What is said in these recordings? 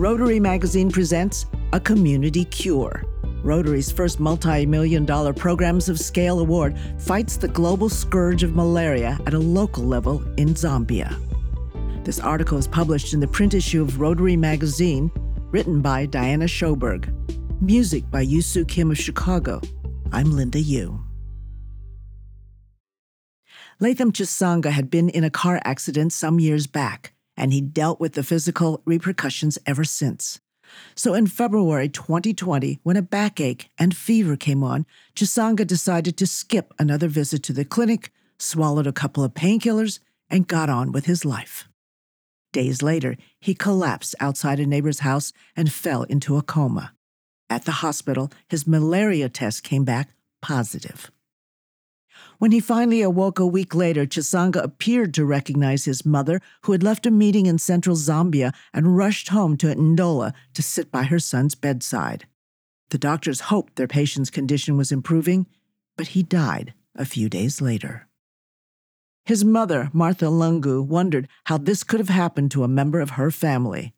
Rotary Magazine presents A Community Cure. Rotary's first multi million dollar Programs of Scale Award fights the global scourge of malaria at a local level in Zambia. This article is published in the print issue of Rotary Magazine, written by Diana Schoberg. Music by Yusu Kim of Chicago. I'm Linda Yu. Latham Chisanga had been in a car accident some years back, and he dealt with the physical repercussions ever since. So in February 2020, when a backache and fever came on, Chisanga decided to skip another visit to the clinic, swallowed a couple of painkillers, and got on with his life. Days later, he collapsed outside a neighbor's house and fell into a coma. At the hospital, his malaria test came back positive. When he finally awoke a week later, Chisanga appeared to recognize his mother, who had left a meeting in central Zambia and rushed home to Ndola to sit by her son's bedside. The doctors hoped their patient's condition was improving, but he died a few days later. His mother, Martha Lungu, wondered how this could have happened to a member of her family.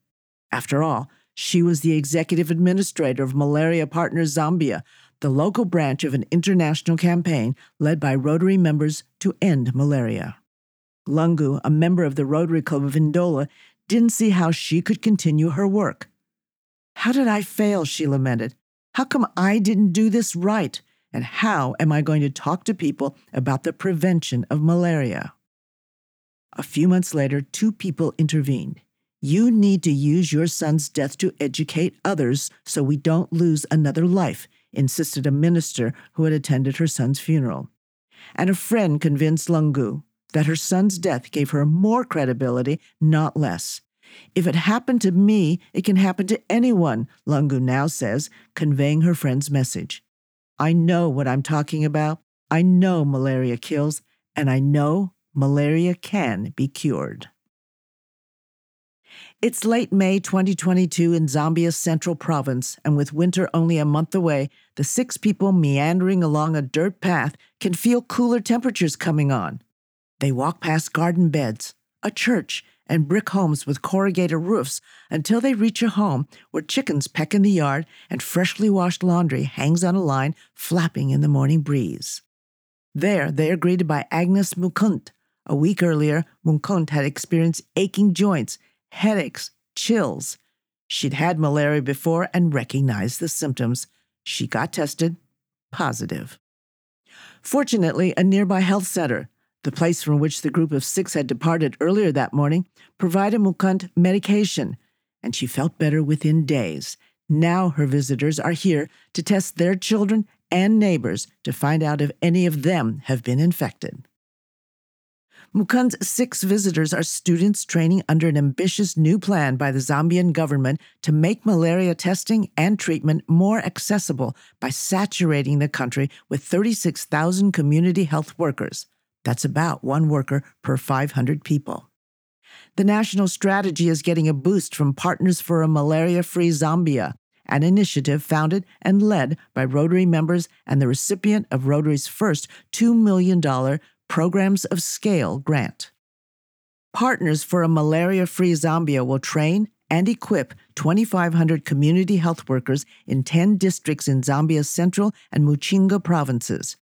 After all, she was the executive administrator of Malaria Partners Zambia, the local branch of an international campaign led by Rotary members to end malaria. Lungu, a member of the Rotary Club of Ndola, didn't see how she could continue her work. How did I fail? she lamented. How come I didn't do this right? And how am I going to talk to people about the prevention of malaria? A few months later, two people intervened. You need to use your son's death to educate others so we don't lose another life, insisted a minister who had attended her son's funeral. And a friend convinced Lungu that her son's death gave her more credibility, not less. If it happened to me, it can happen to anyone, Lungu now says, conveying her friend's message. I know what I'm talking about. I know malaria kills, and I know malaria can be cured. It's late May 2022 in Zambia's central province, and with winter only a month away, the six people meandering along a dirt path can feel cooler temperatures coming on. They walk past garden beds, a church, and brick homes with corrugated roofs until they reach a home where chickens peck in the yard and freshly washed laundry hangs on a line flapping in the morning breeze. There, they are greeted by Agnes Mukunt. A week earlier, Mukunt had experienced aching joints headaches, chills. She'd had malaria before and recognized the symptoms. She got tested positive. Fortunately, a nearby health center, the place from which the group of six had departed earlier that morning, provided Mukund medication, and she felt better within days. Now her visitors are here to test their children and neighbors to find out if any of them have been infected. Mukunt's six visitors are students training under an ambitious new plan by the Zambian government to make malaria testing and treatment more accessible by saturating the country with 36,000 community health workers. That's about one worker per 500 people. The national strategy is getting a boost from Partners for a Malaria Free Zambia, an initiative founded and led by Rotary members and the recipient of Rotary's first $2 million Programs of Scale grant. Partners for a Malaria Free Zambia will train and equip 2,500 community health workers in 10 districts in Zambia's central and Muchinga provinces.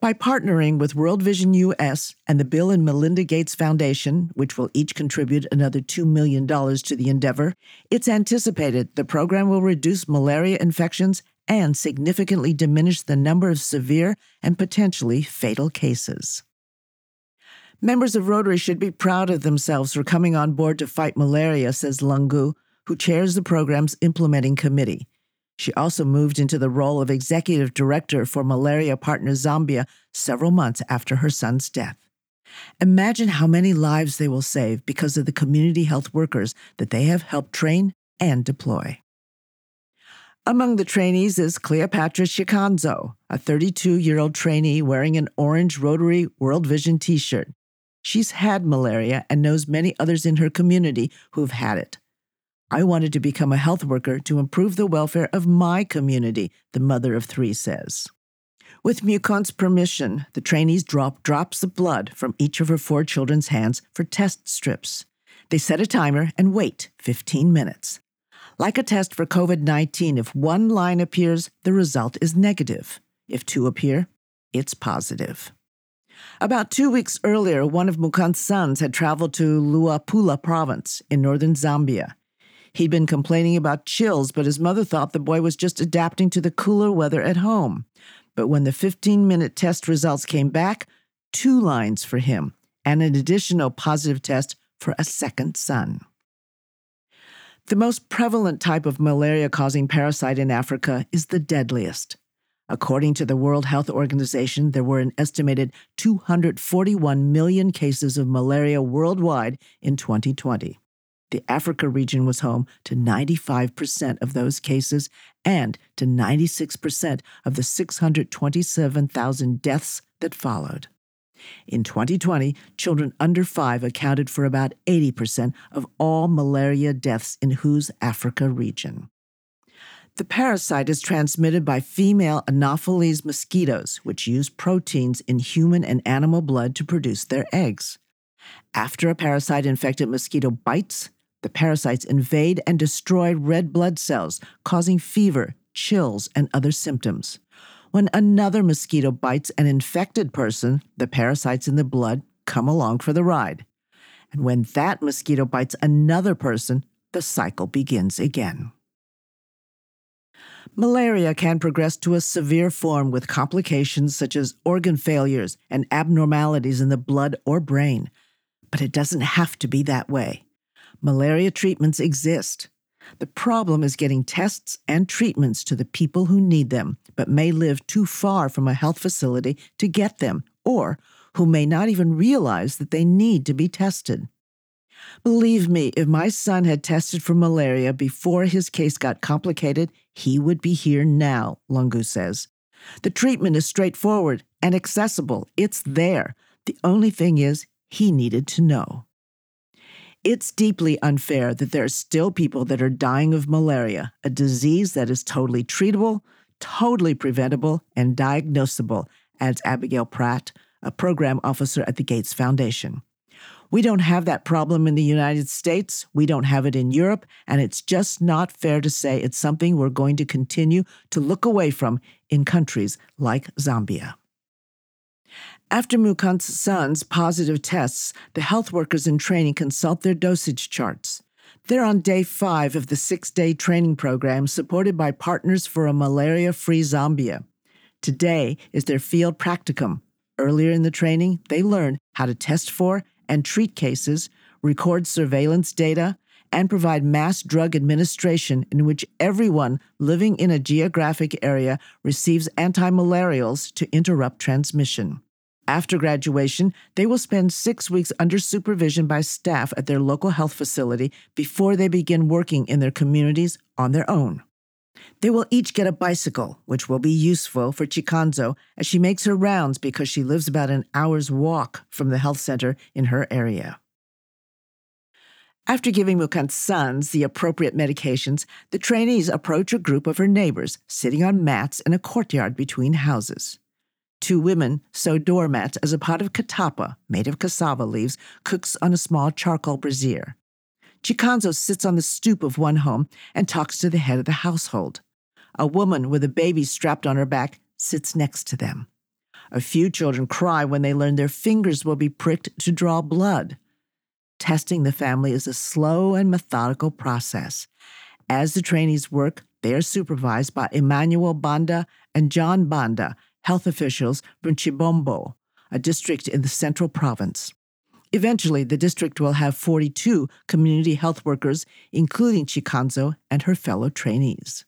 By partnering with World Vision US and the Bill and Melinda Gates Foundation, which will each contribute another $2 million to the endeavor, it's anticipated the program will reduce malaria infections and significantly diminish the number of severe and potentially fatal cases. Members of Rotary should be proud of themselves for coming on board to fight malaria, says Lungu, who chairs the program's implementing committee. She also moved into the role of executive director for Malaria Partner Zambia several months after her son's death. Imagine how many lives they will save because of the community health workers that they have helped train and deploy. Among the trainees is Cleopatra Chikanzo, a 32 year old trainee wearing an orange Rotary World Vision t shirt. She's had malaria and knows many others in her community who've had it. I wanted to become a health worker to improve the welfare of my community, the mother of three says. With Mukunt's permission, the trainees drop drops of blood from each of her four children's hands for test strips. They set a timer and wait 15 minutes. Like a test for COVID 19, if one line appears, the result is negative. If two appear, it's positive. About two weeks earlier, one of Mukant's sons had traveled to Luapula province in northern Zambia. He'd been complaining about chills, but his mother thought the boy was just adapting to the cooler weather at home. But when the 15 minute test results came back, two lines for him and an additional positive test for a second son. The most prevalent type of malaria causing parasite in Africa is the deadliest. According to the World Health Organization, there were an estimated 241 million cases of malaria worldwide in 2020. The Africa region was home to 95% of those cases and to 96% of the 627,000 deaths that followed. In 2020, children under five accounted for about 80% of all malaria deaths in WHO's Africa region. The parasite is transmitted by female Anopheles mosquitoes, which use proteins in human and animal blood to produce their eggs. After a parasite infected mosquito bites, the parasites invade and destroy red blood cells, causing fever, chills, and other symptoms. When another mosquito bites an infected person, the parasites in the blood come along for the ride. And when that mosquito bites another person, the cycle begins again. Malaria can progress to a severe form with complications such as organ failures and abnormalities in the blood or brain. But it doesn't have to be that way. Malaria treatments exist. The problem is getting tests and treatments to the people who need them, but may live too far from a health facility to get them, or who may not even realize that they need to be tested. Believe me, if my son had tested for malaria before his case got complicated, he would be here now, Lungu says. The treatment is straightforward and accessible. It's there. The only thing is, he needed to know. It's deeply unfair that there are still people that are dying of malaria, a disease that is totally treatable, totally preventable, and diagnosable, adds Abigail Pratt, a program officer at the Gates Foundation. We don't have that problem in the United States. We don't have it in Europe. And it's just not fair to say it's something we're going to continue to look away from in countries like Zambia. After Mukant's son's positive tests, the health workers in training consult their dosage charts. They're on day five of the six day training program supported by Partners for a Malaria Free Zambia. Today is their field practicum. Earlier in the training, they learn how to test for and treat cases, record surveillance data, and provide mass drug administration in which everyone living in a geographic area receives antimalarials to interrupt transmission. After graduation, they will spend six weeks under supervision by staff at their local health facility before they begin working in their communities on their own. They will each get a bicycle, which will be useful for Chikanzo as she makes her rounds because she lives about an hour's walk from the health center in her area. After giving Mukant's sons the appropriate medications, the trainees approach a group of her neighbors sitting on mats in a courtyard between houses. Two women sew doormats as a pot of katapa, made of cassava leaves, cooks on a small charcoal brazier. Chikanzo sits on the stoop of one home and talks to the head of the household. A woman with a baby strapped on her back sits next to them. A few children cry when they learn their fingers will be pricked to draw blood. Testing the family is a slow and methodical process. As the trainees work, they are supervised by Emmanuel Banda and John Banda, health officials from Chibombo, a district in the central province. Eventually, the district will have 42 community health workers, including Chikanzo and her fellow trainees.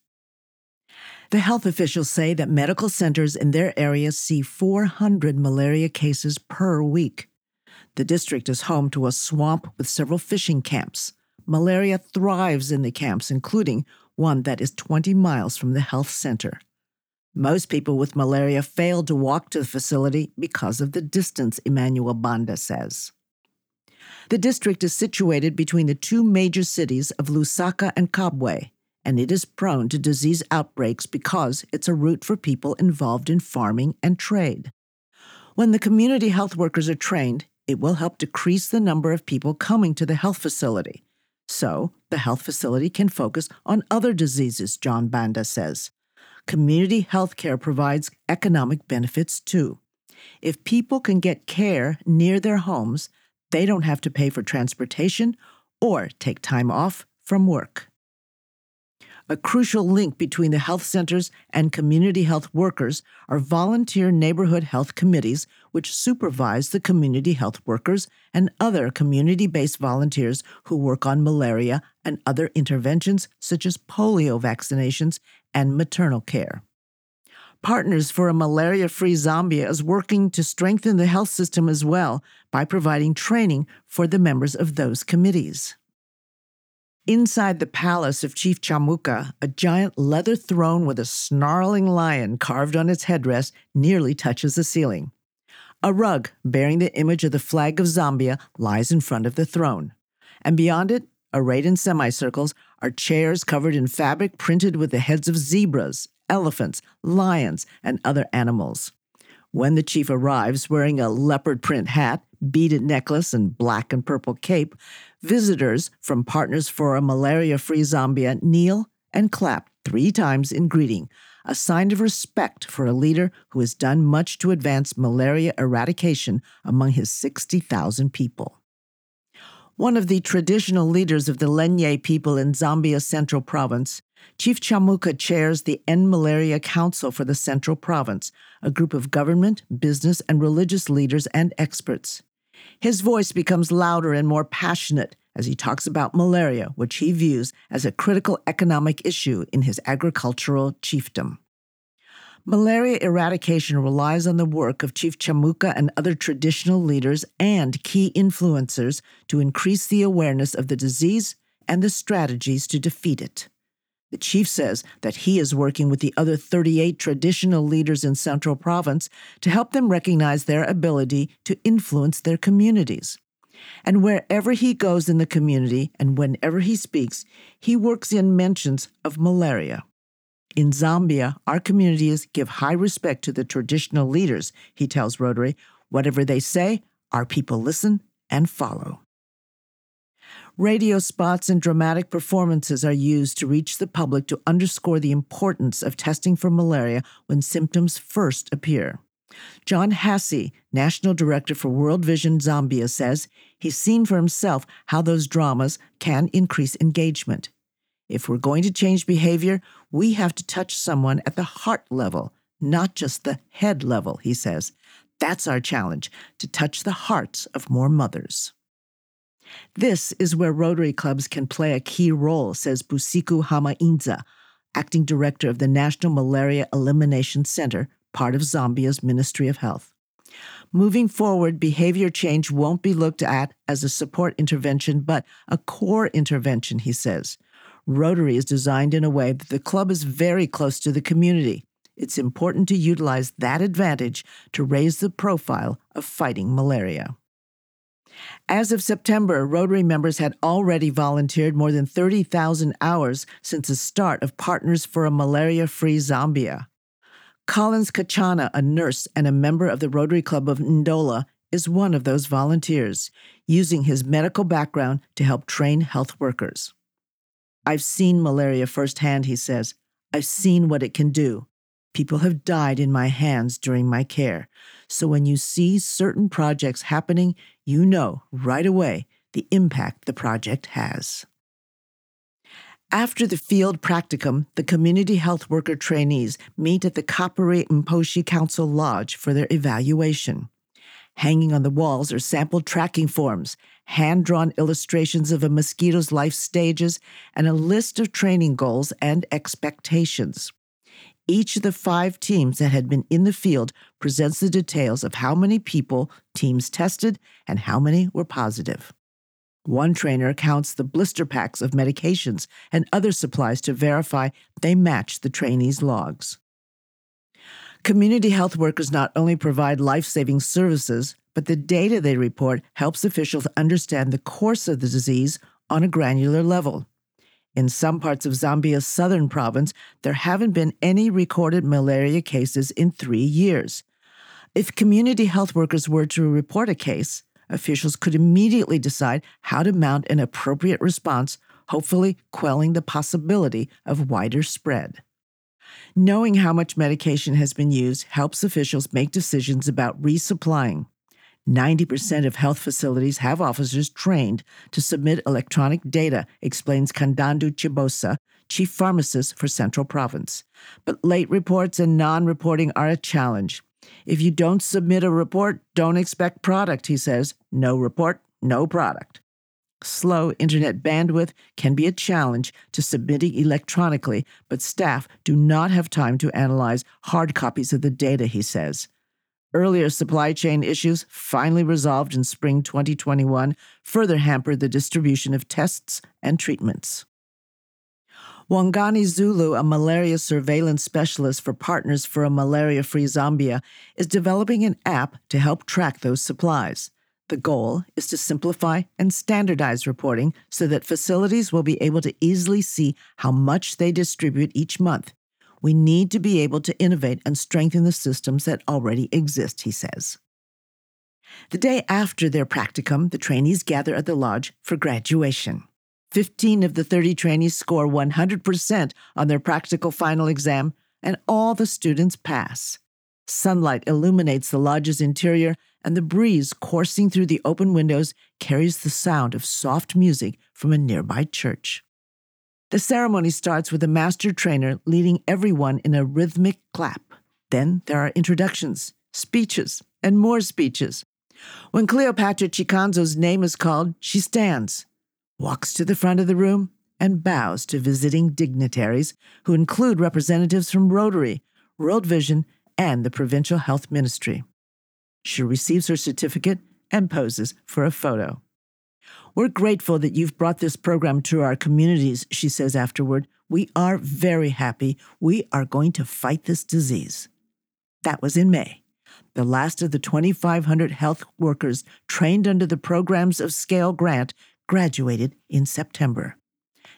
The health officials say that medical centers in their area see 400 malaria cases per week. The district is home to a swamp with several fishing camps. Malaria thrives in the camps, including one that is 20 miles from the health center. Most people with malaria fail to walk to the facility because of the distance, Emmanuel Banda says. The district is situated between the two major cities of Lusaka and Kabwe, and it is prone to disease outbreaks because it's a route for people involved in farming and trade. When the community health workers are trained, it will help decrease the number of people coming to the health facility. So the health facility can focus on other diseases, John Banda says. Community health care provides economic benefits too. If people can get care near their homes, they don't have to pay for transportation or take time off from work. A crucial link between the health centers and community health workers are volunteer neighborhood health committees, which supervise the community health workers and other community based volunteers who work on malaria and other interventions such as polio vaccinations and maternal care. Partners for a Malaria Free Zambia is working to strengthen the health system as well by providing training for the members of those committees. Inside the palace of Chief Chamuka, a giant leather throne with a snarling lion carved on its headrest nearly touches the ceiling. A rug bearing the image of the flag of Zambia lies in front of the throne. And beyond it, arrayed in semicircles, are chairs covered in fabric printed with the heads of zebras, elephants, lions, and other animals. When the chief arrives wearing a leopard print hat, beaded necklace, and black and purple cape, visitors from Partners for a Malaria Free Zambia kneel and clap three times in greeting, a sign of respect for a leader who has done much to advance malaria eradication among his 60,000 people. One of the traditional leaders of the Lenje people in Zambia's central province, Chief Chamuka chairs the End Malaria Council for the Central Province, a group of government, business, and religious leaders and experts. His voice becomes louder and more passionate as he talks about malaria, which he views as a critical economic issue in his agricultural chiefdom. Malaria eradication relies on the work of Chief Chamuka and other traditional leaders and key influencers to increase the awareness of the disease and the strategies to defeat it. The chief says that he is working with the other 38 traditional leaders in Central Province to help them recognize their ability to influence their communities. And wherever he goes in the community and whenever he speaks, he works in mentions of malaria. In Zambia, our communities give high respect to the traditional leaders, he tells Rotary. Whatever they say, our people listen and follow. Radio spots and dramatic performances are used to reach the public to underscore the importance of testing for malaria when symptoms first appear. John Hasse, National Director for World Vision Zambia, says he's seen for himself how those dramas can increase engagement. If we're going to change behavior, we have to touch someone at the heart level, not just the head level, he says. That's our challenge to touch the hearts of more mothers. This is where Rotary clubs can play a key role, says Busiku Hamainza, acting director of the National Malaria Elimination Center, part of Zambia's Ministry of Health. Moving forward, behavior change won't be looked at as a support intervention, but a core intervention, he says. Rotary is designed in a way that the club is very close to the community. It's important to utilize that advantage to raise the profile of fighting malaria. As of September, Rotary members had already volunteered more than 30,000 hours since the start of Partners for a Malaria Free Zambia. Collins Kachana, a nurse and a member of the Rotary Club of Ndola, is one of those volunteers, using his medical background to help train health workers. I've seen malaria firsthand, he says. I've seen what it can do. People have died in my hands during my care. So when you see certain projects happening, you know right away the impact the project has. After the field practicum, the community health worker trainees meet at the Kapiri Mposhi Council Lodge for their evaluation. Hanging on the walls are sample tracking forms, hand drawn illustrations of a mosquito's life stages, and a list of training goals and expectations. Each of the five teams that had been in the field presents the details of how many people teams tested and how many were positive. One trainer counts the blister packs of medications and other supplies to verify they match the trainees' logs. Community health workers not only provide life saving services, but the data they report helps officials understand the course of the disease on a granular level. In some parts of Zambia's southern province, there haven't been any recorded malaria cases in three years. If community health workers were to report a case, officials could immediately decide how to mount an appropriate response, hopefully quelling the possibility of wider spread. Knowing how much medication has been used helps officials make decisions about resupplying. 90% of health facilities have officers trained to submit electronic data, explains Kandandu Chibosa, chief pharmacist for Central Province. But late reports and non reporting are a challenge. If you don't submit a report, don't expect product, he says. No report, no product. Slow internet bandwidth can be a challenge to submitting electronically, but staff do not have time to analyze hard copies of the data, he says. Earlier supply chain issues, finally resolved in spring 2021, further hampered the distribution of tests and treatments. Wangani Zulu, a malaria surveillance specialist for Partners for a Malaria Free Zambia, is developing an app to help track those supplies. The goal is to simplify and standardize reporting so that facilities will be able to easily see how much they distribute each month we need to be able to innovate and strengthen the systems that already exist, he says. The day after their practicum, the trainees gather at the lodge for graduation. 15 of the 30 trainees score 100% on their practical final exam, and all the students pass. Sunlight illuminates the lodge's interior, and the breeze coursing through the open windows carries the sound of soft music from a nearby church. The ceremony starts with a master trainer leading everyone in a rhythmic clap. Then there are introductions, speeches, and more speeches. When Cleopatra Chikanzo's name is called, she stands, walks to the front of the room, and bows to visiting dignitaries who include representatives from Rotary, World Vision, and the Provincial Health Ministry. She receives her certificate and poses for a photo. We're grateful that you've brought this program to our communities, she says afterward. We are very happy. We are going to fight this disease. That was in May. The last of the 2,500 health workers trained under the programs of Scale Grant graduated in September.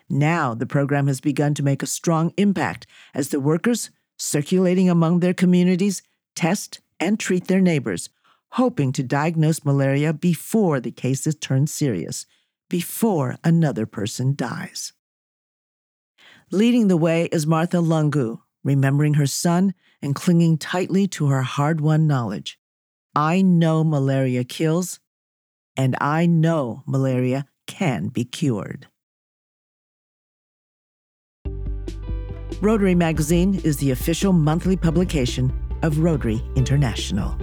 Now the program has begun to make a strong impact as the workers, circulating among their communities, test and treat their neighbors hoping to diagnose malaria before the cases turn serious, before another person dies. Leading the way is Martha Lungu, remembering her son and clinging tightly to her hard won knowledge. I know malaria kills, and I know malaria can be cured. Rotary Magazine is the official monthly publication of Rotary International.